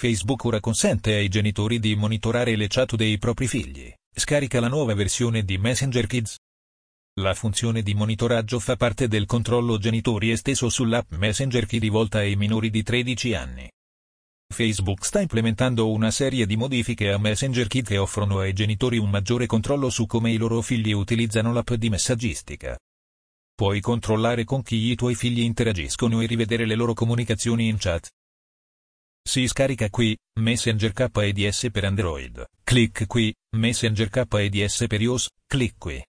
Facebook ora consente ai genitori di monitorare le chat dei propri figli. Scarica la nuova versione di Messenger Kids. La funzione di monitoraggio fa parte del controllo genitori esteso sull'app Messenger Key rivolta ai minori di 13 anni. Facebook sta implementando una serie di modifiche a Messenger Kit che offrono ai genitori un maggiore controllo su come i loro figli utilizzano l'app di messaggistica. Puoi controllare con chi i tuoi figli interagiscono e rivedere le loro comunicazioni in chat. Si scarica qui, Messenger KDS per Android. Clic qui, Messenger KDS per iOS, clic qui.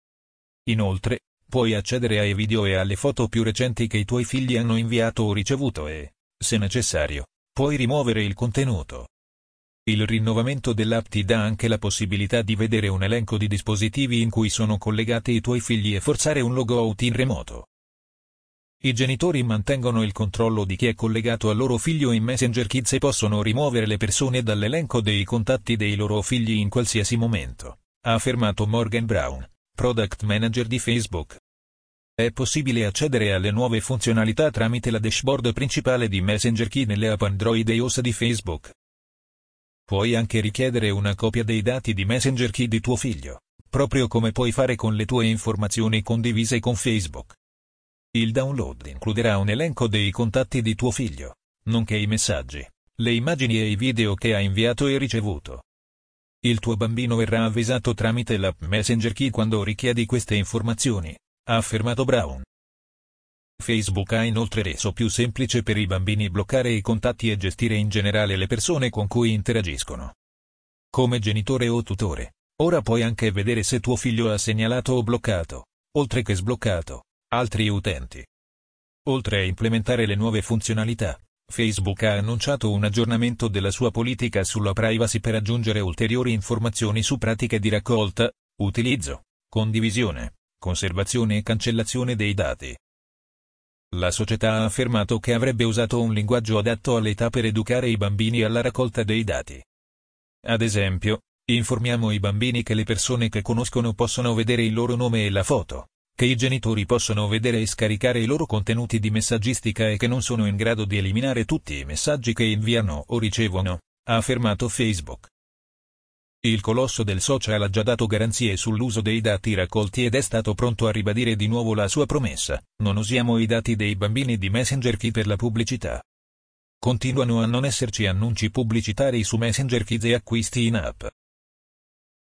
Inoltre, puoi accedere ai video e alle foto più recenti che i tuoi figli hanno inviato o ricevuto e, se necessario, Puoi rimuovere il contenuto. Il rinnovamento dell'app ti dà anche la possibilità di vedere un elenco di dispositivi in cui sono collegati i tuoi figli e forzare un logout in remoto. I genitori mantengono il controllo di chi è collegato al loro figlio in Messenger Kids e possono rimuovere le persone dall'elenco dei contatti dei loro figli in qualsiasi momento, ha affermato Morgan Brown, product manager di Facebook. È possibile accedere alle nuove funzionalità tramite la dashboard principale di Messenger Key nelle app Android e iOS di Facebook. Puoi anche richiedere una copia dei dati di Messenger Key di tuo figlio, proprio come puoi fare con le tue informazioni condivise con Facebook. Il download includerà un elenco dei contatti di tuo figlio, nonché i messaggi, le immagini e i video che ha inviato e ricevuto. Il tuo bambino verrà avvisato tramite l'app Messenger Key quando richiedi queste informazioni ha affermato Brown. Facebook ha inoltre reso più semplice per i bambini bloccare i contatti e gestire in generale le persone con cui interagiscono. Come genitore o tutore, ora puoi anche vedere se tuo figlio ha segnalato o bloccato, oltre che sbloccato, altri utenti. Oltre a implementare le nuove funzionalità, Facebook ha annunciato un aggiornamento della sua politica sulla privacy per aggiungere ulteriori informazioni su pratiche di raccolta, utilizzo, condivisione, conservazione e cancellazione dei dati. La società ha affermato che avrebbe usato un linguaggio adatto all'età per educare i bambini alla raccolta dei dati. Ad esempio, informiamo i bambini che le persone che conoscono possono vedere il loro nome e la foto, che i genitori possono vedere e scaricare i loro contenuti di messaggistica e che non sono in grado di eliminare tutti i messaggi che inviano o ricevono, ha affermato Facebook. Il colosso del social ha già dato garanzie sull'uso dei dati raccolti ed è stato pronto a ribadire di nuovo la sua promessa, non usiamo i dati dei bambini di Messenger Key per la pubblicità. Continuano a non esserci annunci pubblicitari su Messenger Kids e acquisti in app.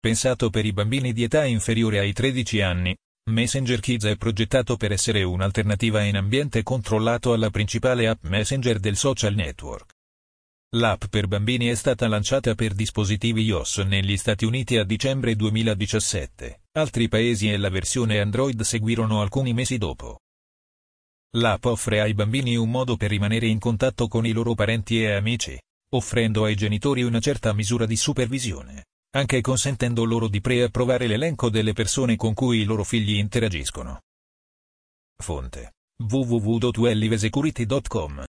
Pensato per i bambini di età inferiore ai 13 anni, Messenger Kids è progettato per essere un'alternativa in ambiente controllato alla principale app Messenger del social network. L'app per bambini è stata lanciata per dispositivi iOS negli Stati Uniti a dicembre 2017, altri paesi e la versione Android seguirono alcuni mesi dopo. L'app offre ai bambini un modo per rimanere in contatto con i loro parenti e amici, offrendo ai genitori una certa misura di supervisione, anche consentendo loro di preapprovare l'elenco delle persone con cui i loro figli interagiscono. Fonte www.wellivesecurity.com